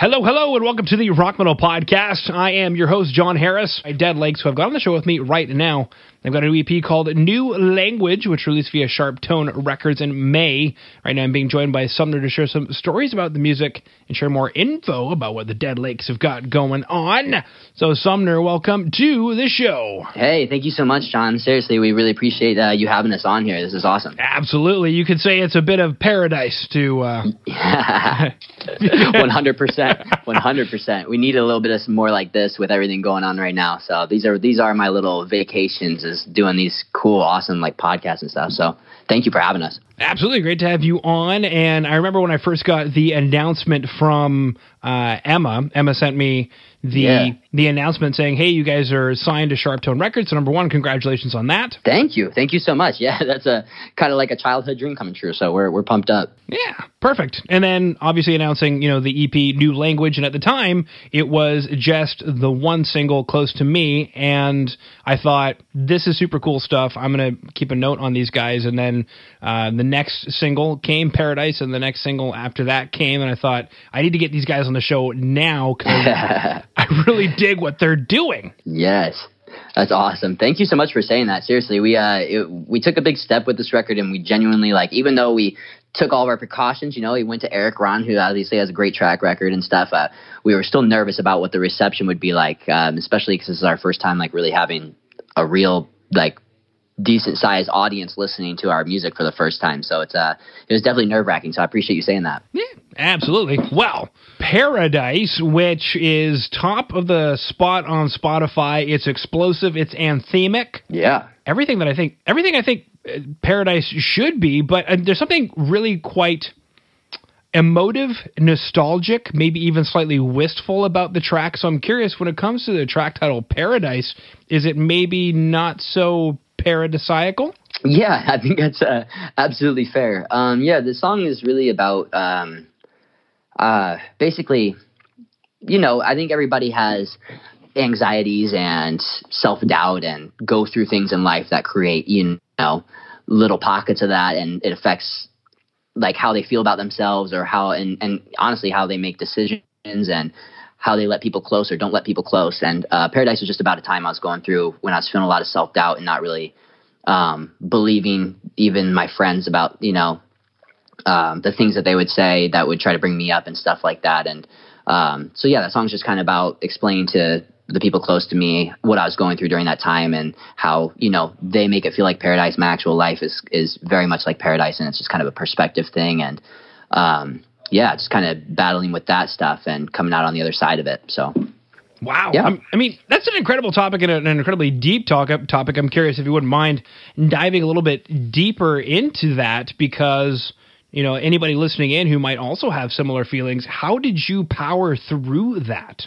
Hello, hello, and welcome to the Rock Metal Podcast. I am your host, Jon Harris. Dead Lakes, who have got on the show with me right now. They've got a new EP called New Language, which released via SharpTone Records in May. Right now, I'm being joined by Sumner to share some stories about the music and share more info about what the Dead Lakes have got going on. So, Sumner, welcome too the show. Hey, thank you so much, Jon. Seriously, we really appreciate uh, you having us on here. This is awesome. Absolutely. You could say it's a bit of paradise to. Uh... 100%. 100%. We need a little bit of some more like this with everything going on right now. So, these are these are my little vacations is doing these cool, awesome like podcasts and stuff. So thank you for having us. Absolutely great to have you on. And I remember when I first got the announcement from uh, Emma. Emma sent me the yeah. the announcement saying, "Hey, you guys are signed to SharpTone Records." So number one, congratulations on that. Thank you, thank you so much. Yeah, that's a kind of like a childhood dream coming true. So we're we're pumped up. Yeah, perfect. And then obviously announcing you know the EP New Language, and at the time it was just the one single close to me, and I thought this is super cool stuff. I'm gonna keep a note on these guys, and then uh, the next single came Paradise, and the next single after that came, and I thought I need to get these guys on the show now because I really dig what they're doing. Yes. That's awesome. Thank you so much for saying that. Seriously, we uh it, we took a big step with this record, and we genuinely like, even though we took all of our precautions, you know, we went to Erik Ron, who obviously has a great track record and stuff. Uh, we were still nervous about what the reception would be like, um, especially because this is our first time like really having a real like decent sized audience listening to our music for the first time. So it's uh it was definitely nerve wracking. So I appreciate you saying that. Yeah, absolutely. Well, Paradise, which is top of the spot on Spotify, it's explosive, it's anthemic. Yeah. Everything that I think everything I think uh, Paradise should be, but uh, there's something really quite emotive, nostalgic, maybe even slightly wistful about the track. So I'm curious when it comes to the track title Paradise, is it maybe not so paradisiacal? Yeah, I think that's uh, absolutely fair. Um, yeah, the song is really about um, uh, basically, you know, I think everybody has anxieties and self doubt and go through things in life that create, you know, little pockets of that, and it affects like how they feel about themselves or how, and, and honestly, how they make decisions and how they let people close or don't let people close. And uh, Paradise was just about a time I was going through when I was feeling a lot of self doubt and not really um, believing even my friends about you know um, the things that they would say that would try to bring me up and stuff like that. And um, so yeah, that song's just kind of about explaining to the people close to me what I was going through during that time and how you know they make it feel like paradise. My actual life is is very much like paradise, and it's just kind of a perspective thing. And um, yeah, just kind of battling with that stuff and coming out on the other side of it. So. Wow. Yeah. I'm, i mean, that's an incredible topic and an incredibly deep talk, topic. I'm curious if you wouldn't mind diving a little bit deeper into that because, you know, anybody listening in who might also have similar feelings, how did you power through that?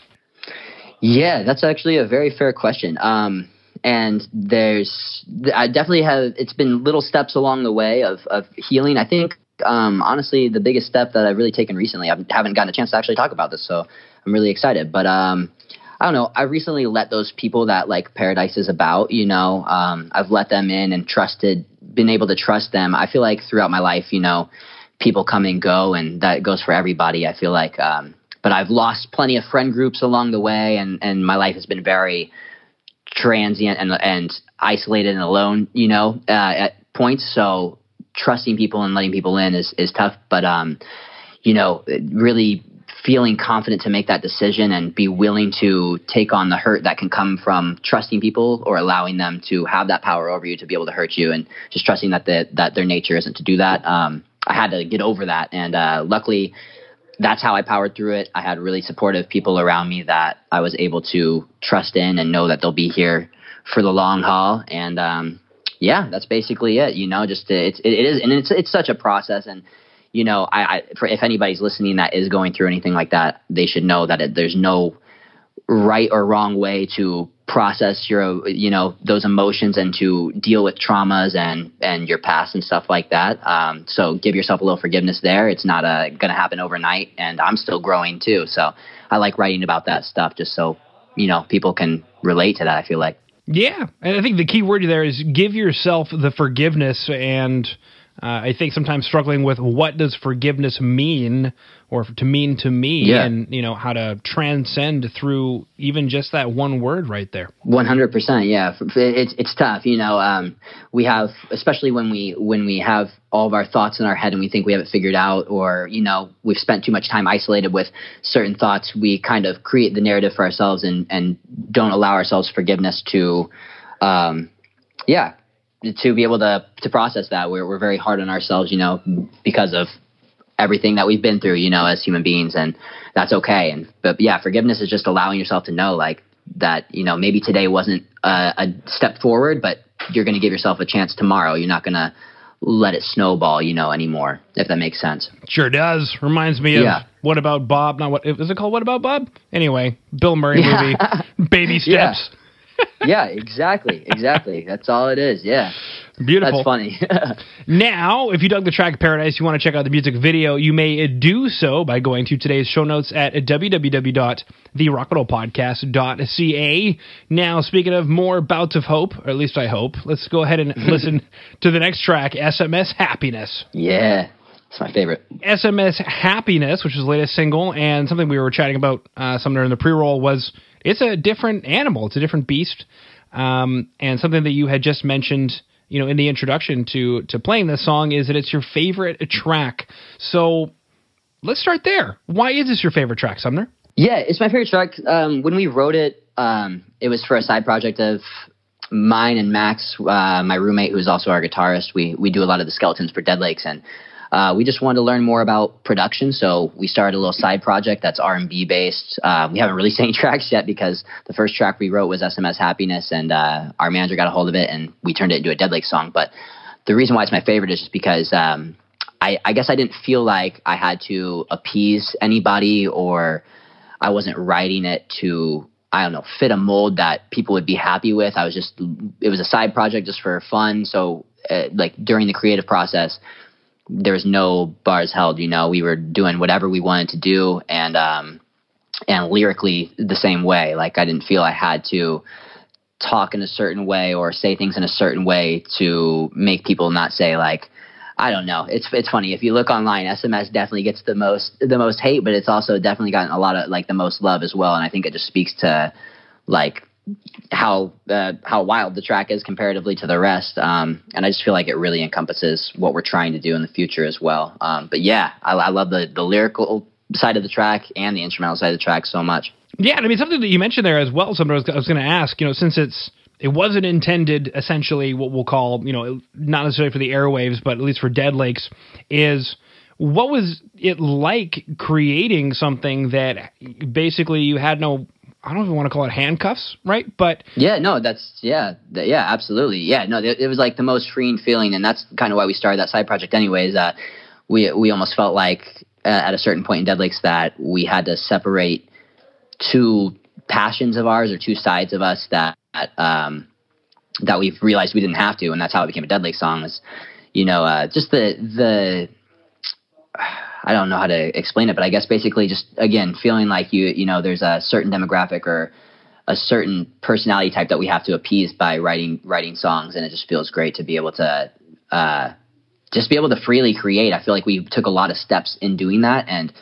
Yeah, that's actually a very fair question. Um, and there's, I definitely have, it's been little steps along the way of, of healing. I think um, honestly, the biggest step that I've really taken recently. I haven't gotten a chance to actually talk about this, so I'm really excited. But um, I don't know. I recently let those people that like Paradise is about. You know, um, I've let them in and trusted, been able to trust them. I feel like throughout my life, you know, people come and go, and that goes for everybody. I feel like, um, but I've lost plenty of friend groups along the way, and and my life has been very transient and and isolated and alone. You know, uh, at points. So trusting people and letting people in is is tough. But um, you know, really feeling confident to make that decision and be willing to take on the hurt that can come from trusting people or allowing them to have that power over you to be able to hurt you and just trusting that the, that their nature isn't to do that. Um, I had to get over that, and uh, luckily. That's how I powered through it. I had really supportive people around me that I was able to trust in and know that they'll be here for the long haul. And um, yeah, that's basically it. You know, just to, it's it is, and it's it's such a process. And you know, I, I for if anybody's listening that is going through anything like that, they should know that it, there's no right or wrong way to process your you know those emotions and to deal with traumas and and your past and stuff like that um, so give yourself a little forgiveness there it's not uh, gonna happen overnight and i'm still growing too so i like writing about that stuff just so you know people can relate to that i feel like yeah, and I think the key word there is give yourself the forgiveness and uh, I think sometimes struggling with what does forgiveness mean or to mean to me Yeah. and you know how to transcend through even just that one word right there. One hundred percent, yeah. F- f- It's it's tough, you know. Um, we have, especially when we when we have all of our thoughts in our head and we think we have it figured out, or you know, we've spent too much time isolated with certain thoughts. We kind of create the narrative for ourselves and and don't allow ourselves forgiveness to, um, yeah, to be able to to process that. We're we're very hard on ourselves, you know, because of everything that we've been through, you know, as human beings, and that's okay. And but yeah, forgiveness is just allowing yourself to know, like that, you know, maybe today wasn't a, a step forward, but you're going to give yourself a chance tomorrow. You're not going to let it snowball, you know, anymore. If that makes sense. Sure does. Reminds me of Yeah. What About Bob? Not what is it called? What About Bob? Anyway, Bill Murray movie, Baby Steps. yeah, exactly, exactly. That's all it is. Yeah, Beautiful. that's funny. Now, if you dug the track Paradise, you want to check out the music video, you may do so by going to today's show notes at www.therockandrollpodcast.ca. Now, speaking of more bouts of hope, or at least I hope, let's go ahead and listen to the next track, SMS Happiness. yeah, it's my favorite. SMS Happiness, which is the latest single, and something we were chatting about uh, somewhere in the pre-roll was it's a different animal, it's a different beast, um, and something that you had just mentioned, you know, in the introduction to to playing this song is that it's your favorite track. So let's start there. Why is this your favorite track, Sumner? Yeah, it's my favorite track. Um, when we wrote it, um, it was for a side project of mine and Max, uh, my roommate, who's also our guitarist. We we do a lot of the skeletons for Dead Lakes, and uh, we just wanted to learn more about production. So we started a little side project that's R and B based. Uh, we haven't released any tracks yet because the first track we wrote was SMS Happiness, and uh, our manager got a hold of it, and we turned it into a Dead Lake song. But the reason why it's my favorite is just because. Um, I, I guess I didn't feel like I had to appease anybody or I wasn't writing it to I don't know fit a mold that people would be happy with. I was just it was a side project just for fun. So uh, like during the creative process, there was no bars held. You know, we were doing whatever we wanted to do, and um, and lyrically the same way. Like I didn't feel I had to talk in a certain way or say things in a certain way to make people not say like I don't know. It's it's funny if you look online. SMS definitely gets the most the most hate, but it's also definitely gotten a lot of like the most love as well. And I think it just speaks to like how uh, how wild the track is comparatively to the rest. Um, and I just feel like it really encompasses what we're trying to do in the future as well. Um, but yeah, I, I love the the lyrical side of the track and the instrumental side of the track so much. Yeah, I mean something that you mentioned there as well. Something I was, was going to ask. You know, since it's it wasn't intended essentially what we'll call you know not necessarily for the airwaves, but at least for Dead Lakes, is what was it like creating something that basically you had no I don't even want to call it handcuffs, right? But Yeah, no, that's yeah, th- yeah, absolutely, yeah. No, it, it was like the most freeing feeling, and that's kind of why we started that side project. Anyways, uh, we we almost felt like uh, at a certain point in Dead Lakes that we had to separate two passions of ours or two sides of us that um, that we've realized we didn't have to, and that's how it became a Dead Lake song. Is you know uh, just the the I don't know how to explain it, but I guess basically just again feeling like you you know there's a certain demographic or a certain personality type that we have to appease by writing writing songs, and it just feels great to be able to uh, just be able to freely create. I feel like we took a lot of steps in doing that, and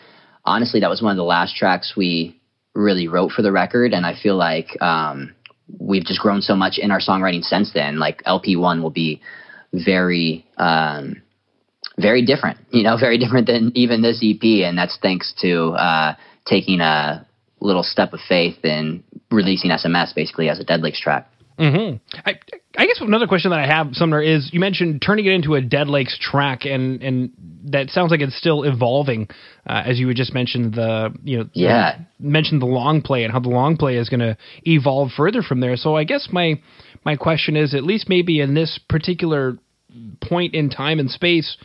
honestly, that was one of the last tracks we really wrote for the record, and I feel like um, we've just grown so much in our songwriting since then. Like LP one will be very um, very different, you know, very different than even this EP, and that's thanks to uh, taking a little step of faith in releasing SMS basically as a Dead Lakes track. hmm I, I guess another question that I have, Sumner, is you mentioned turning it into a Dead Lakes track, and and that sounds like it's still evolving, uh, as you had just mentioned the you know Yeah. mentioned the long play and how the long play is going to evolve further from there. So I guess my my question is, at least maybe in this particular point in time and space,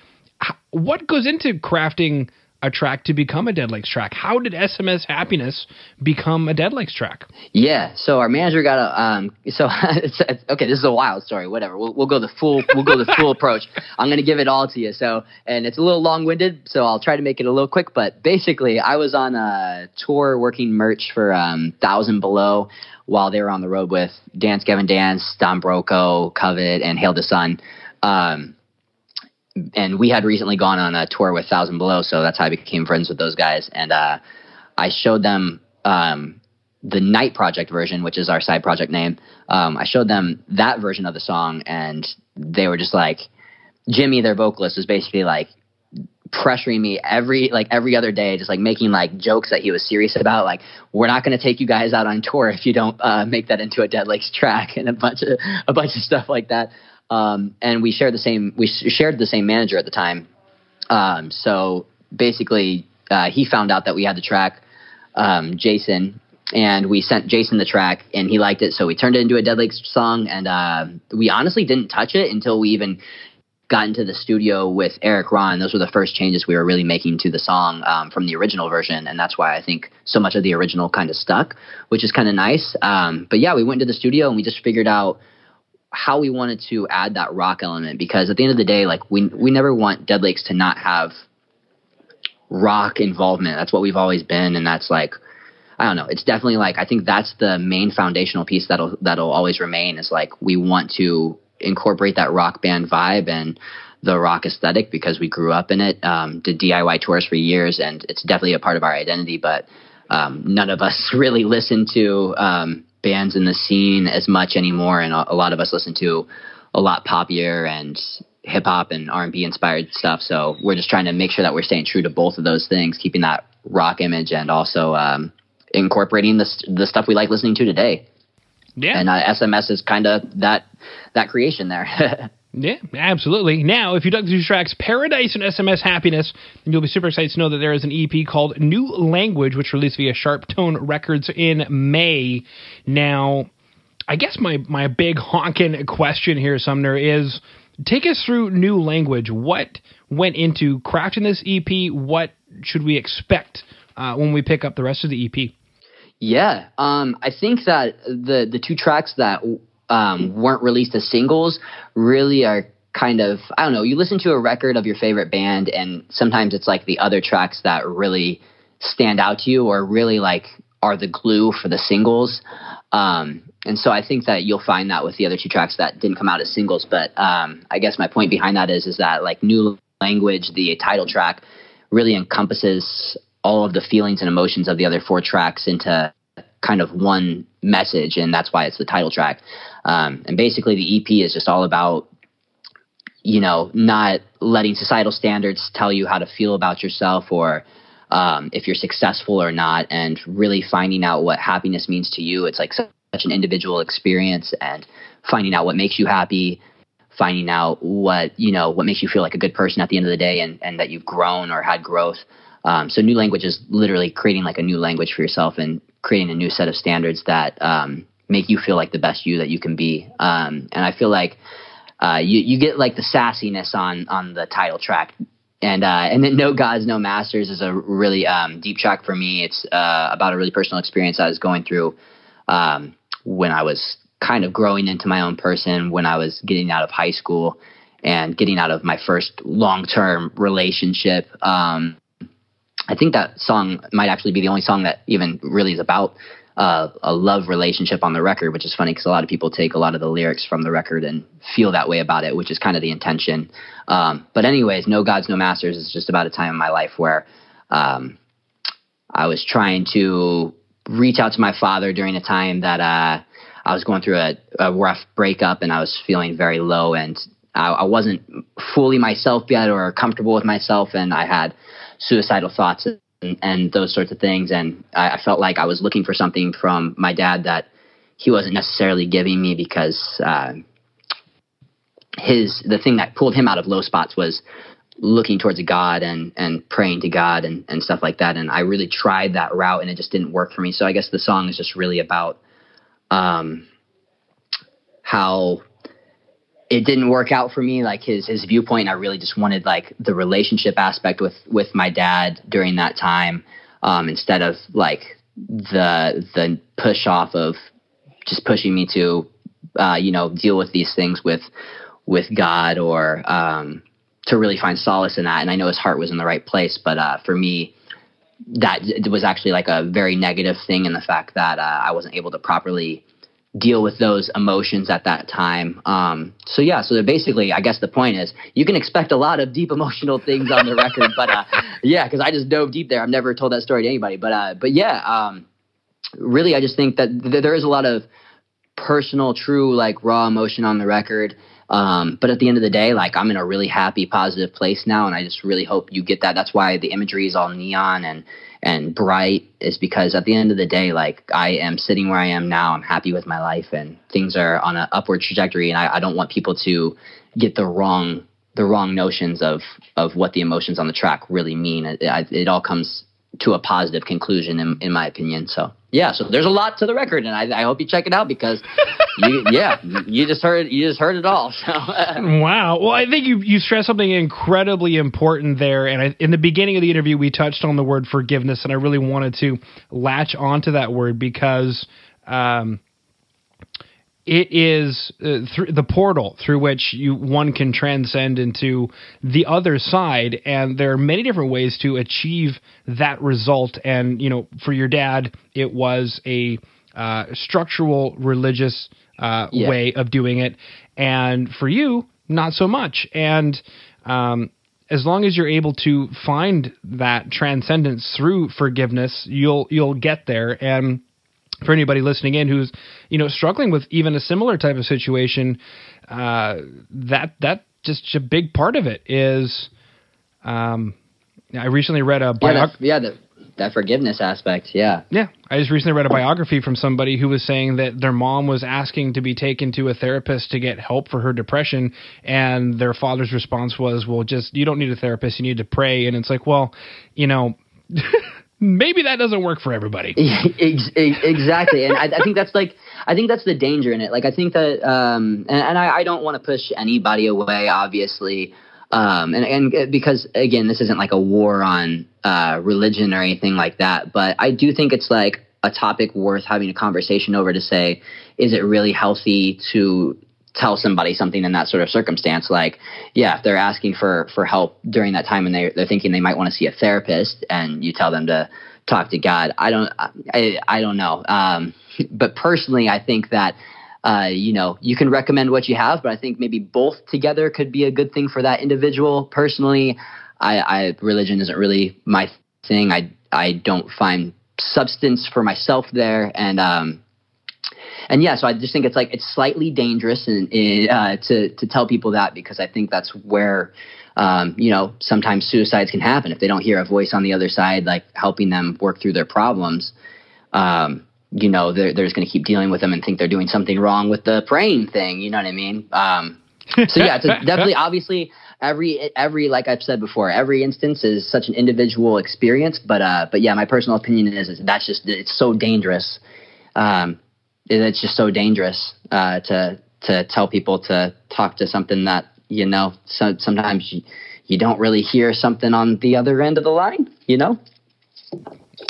what goes into crafting a track to become a Dead Lakes track? How did SMS Happiness become a Dead Lakes track? Yeah, so our manager got a um. So it's, it's, okay, this is a wild story. Whatever, we'll we'll go the full we'll go the full approach. I'm gonna give it all to you. So and it's a little long winded, so I'll try to make it a little quick. But basically, I was on a tour working merch for um Thousand Below while they were on the road with Dance Gavin Dance, Don Broco, Covet, and Hail the Sun. Um, and we had recently gone on a tour with Thousand Below, so that's how I became friends with those guys. And uh, I showed them um, the Night Project version, which is our side project name. Um, I showed them that version of the song, and they were just like, Jimmy, their vocalist, was basically like pressuring me every like every other day, just like making like jokes that he was serious about. Like, we're not going to take you guys out on tour if you don't uh, make that into a Dead Lakes track, and a bunch of a bunch of stuff like that. Um, and we shared the same we shared the same manager at the time. Um, so basically, uh, he found out that we had the track, um, Jason, and we sent Jason the track, and he liked it. So we turned it into a Dead Lakes song, and uh, we honestly didn't touch it until we even got into the studio with Erik Ron. Those were the first changes we were really making to the song um, from the original version, and that's why I think so much of the original kind of stuck, which is kind of nice. Um, but yeah, we went to the studio and we just figured out how we wanted to add that rock element because at the end of the day, like we we never want Dead Lakes to not have rock involvement. That's what we've always been, and that's like I don't know. It's definitely like I think that's the main foundational piece that'll that'll always remain is like we want to incorporate that rock band vibe and the rock aesthetic because we grew up in it. Um, did DIY tours for years, and it's definitely a part of our identity. But um, none of us really listen to um, bands in the scene as much anymore, and a, a lot of us listen to a lot poppier and hip hop and R and B inspired stuff. So we're just trying to make sure that we're staying true to both of those things, keeping that rock image and also um, incorporating the the stuff we like listening to today. Yeah, and uh, SMS is kind of that that creation there. Yeah, absolutely. Now, if you dug these tracks, Paradise and SMS Happiness, then you'll be super excited to know that there is an EP called New Language, which released via SharpTone Records in May. Now, I guess my, my big honking question here, Sumner, is take us through New Language. What went into crafting this EP? What should we expect uh, when we pick up the rest of the EP? Yeah, um, I think that the the two tracks that um, weren't released as singles really are kind of I don't know. You listen to a record of your favorite band, and sometimes it's like the other tracks that really stand out to you, or really like are the glue for the singles. Um, and so I think that you'll find that with the other two tracks that didn't come out as singles. But um, I guess my point behind that is is that like new language, the title track, really encompasses all of the feelings and emotions of the other four tracks into kind of one message, and that's why it's the title track. Um, and basically, the EP is just all about, you know, not letting societal standards tell you how to feel about yourself or um, if you're successful or not, and really finding out what happiness means to you. It's like such an individual experience, and finding out what makes you happy, finding out what you know what makes you feel like a good person at the end of the day, and and that you've grown or had growth. Um, so new language is literally creating like a new language for yourself and creating a new set of standards that um, make you feel like the best you that you can be. Um, and I feel like uh, you you get like the sassiness on on the title track. And uh, and then No Gods, No Masters is a really um, deep track for me. It's uh, about a really personal experience I was going through um, when I was kind of growing into my own person, when I was getting out of high school and getting out of my first long term relationship. Um, I think that song might actually be the only song that even really is about uh, a love relationship on the record, which is funny because a lot of people take a lot of the lyrics from the record and feel that way about it, which is kind of the intention. Um, but anyways, No Gods, No Masters is just about a time in my life where um, I was trying to reach out to my father during a time that uh, I was going through a, a, rough breakup and I was feeling very low and I, I wasn't fully myself yet or comfortable with myself and I had suicidal thoughts and, those sorts of things. And I, I, felt like I was looking for something from my dad that he wasn't necessarily giving me because uh, his the thing that pulled him out of low spots was looking towards God and and praying to God and and stuff like that. And I really tried that route and it just didn't work for me. So I guess the song is just really about um, how it didn't work out for me like his his viewpoint. I really just wanted like the relationship aspect with with my dad during that time um, instead of like the the push off of just pushing me to uh, you know deal with these things with with god or um, to really find solace in that. And i know his heart was in the right place but uh, for me that was actually like a very negative thing in the fact that uh, i wasn't able to properly deal with those emotions at that time. Um, so yeah, so basically, I guess the point is you can expect a lot of deep emotional things on the record, but uh, yeah, because I just dove deep there. I've never told that story to anybody, but uh, but yeah, um, really, I just think that th- there is a lot of personal, true, like raw emotion on the record. Um, but at the end of the day, like I'm in a really happy, positive place now, and I just really hope you get that. That's why the imagery is all neon and and bright is because at the end of the day, like I am sitting where I am now. I'm happy with my life and things are on an upward trajectory. And I, I don't want people to get the wrong the wrong notions of of what the emotions on the track really mean. It, it, all comes to a positive conclusion, in, in my opinion. So yeah, so there's a lot to the record, and I, I hope you check it out because, you, yeah, you just heard you just heard it all. So. wow. Well, I think you you stressed something incredibly important there, and I, in the beginning of the interview, we touched on the word forgiveness, and I really wanted to latch onto that word because. Um, it is uh, th- the portal through which you one can transcend into the other side and there are many different ways to achieve that result. And you know for your dad it was a uh, structural religious uh, yeah. way of doing it. And for you not so much. And um, as long as you're able to find that transcendence through forgiveness you'll you'll get there. And for anybody listening in who's you know struggling with even a similar type of situation, uh, that that just a big part of it is. Um, I recently read a biography. Yeah, that, yeah, that forgiveness aspect. Yeah. Yeah. I just recently read a biography from somebody who was saying that their mom was asking to be taken to a therapist to get help for her depression. And their father's response was, well, just, you don't need a therapist. You need to pray. And it's like, well, you know, maybe that doesn't work for everybody. exactly, and I, I, think that's like I think that's the danger in it. Like I think that, um, and, and I, I, don't want to push anybody away, obviously, um, and and because again, this isn't like a war on uh, religion or anything like that. But I do think it's like a topic worth having a conversation over to say, is it really healthy to tell somebody something in that sort of circumstance like yeah if they're asking for for help during that time and they they're thinking they might want to see a therapist and you tell them to talk to god i don't i, I don't know. Um, but personally i think that uh, you know you can recommend what you have but i think maybe both together could be a good thing for that individual. Personally i, I religion isn't really my thing. I i don't find substance for myself there. And um and yeah, so I just think it's like it's slightly dangerous and uh, to to tell people that because I think that's where um, you know sometimes suicides can happen if they don't hear a voice on the other side like helping them work through their problems. Um, you know, they're, they're just going to keep dealing with them and think they're doing something wrong with the praying thing. You know what I mean? Um, so yeah, it's definitely obviously every every like I've said before, every instance is such an individual experience. But uh, but yeah, my personal opinion is, is that's just it's so dangerous. Um, it's just so dangerous uh, to to tell people to talk to something that you know so, sometimes you, you don't really hear something on the other end of the line you know?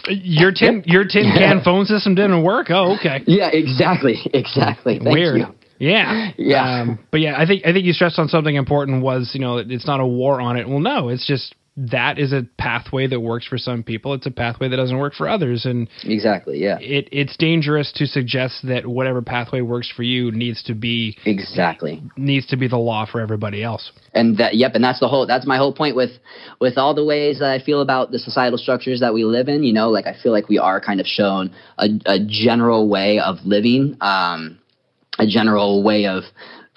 Your tin your tin can phone system didn't work? Oh okay. Yeah exactly exactly Thank weird. you. Yeah, yeah, um, but yeah, I think I think you stressed on something important. Was you know it's not a war on it. Well, no, it's just that is a pathway that works for some people. It's a pathway that doesn't work for others, and exactly, yeah. It it's dangerous to suggest that whatever pathway works for you needs to be exactly needs to be the law for everybody else. And that, yep, and that's the whole that's my whole point with with all the ways that I feel about the societal structures that we live in. You know, like I feel like we are kind of shown a, a general way of living, um, a general way of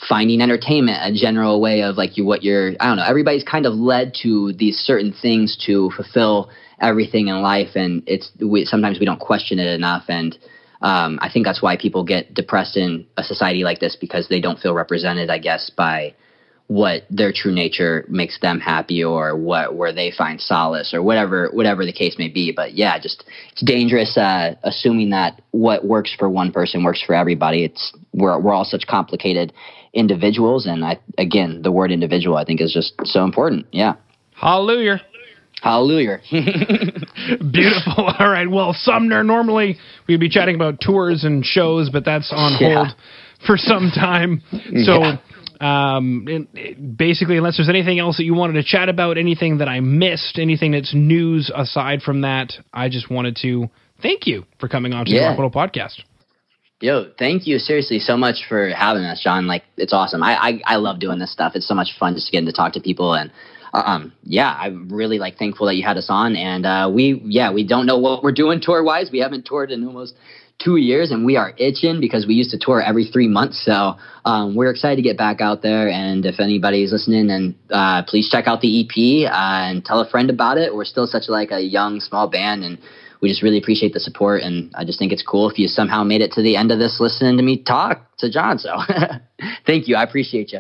finding entertainment, a general way of like you what you're I don't know, everybody's kind of led to these certain things to fulfill everything in life and it's we, sometimes we don't question it enough and um, I think that's why people get depressed in a society like this because they don't feel represented, I guess, by what their true nature makes them happy or what where they find solace or whatever whatever the case may be. But yeah just it's dangerous uh, assuming that what works for one person works for everybody. It's we're we're all such complicated individuals and I again the word individual I think is just so important yeah hallelujah Hallelujah. Beautiful. All right. Well, Sumner, normally we'd be chatting about tours and shows, but that's on yeah. hold for some time. So yeah. Um, basically, unless there's anything else that you wanted to chat about, anything that I missed, anything that's news aside from that, I just wanted to thank you for coming on to yeah. the Rock Podcast. Yo, thank you seriously so much for having us, Jon. Like, it's awesome. I, I, I love doing this stuff. It's so much fun just getting to talk to people and um, yeah, I'm really like thankful that you had us on. And uh, we, yeah, we don't know what we're doing tour wise. We haven't toured in almost two years, and we are itching because we used to tour every three months. So um, we're excited to get back out there. And if anybody's listening, and uh, please check out the EP uh, and tell a friend about it. We're still such like a young, small band, and we just really appreciate the support. And I just think it's cool if you somehow made it to the end of this listening to me talk to Jon. So thank you. I appreciate you.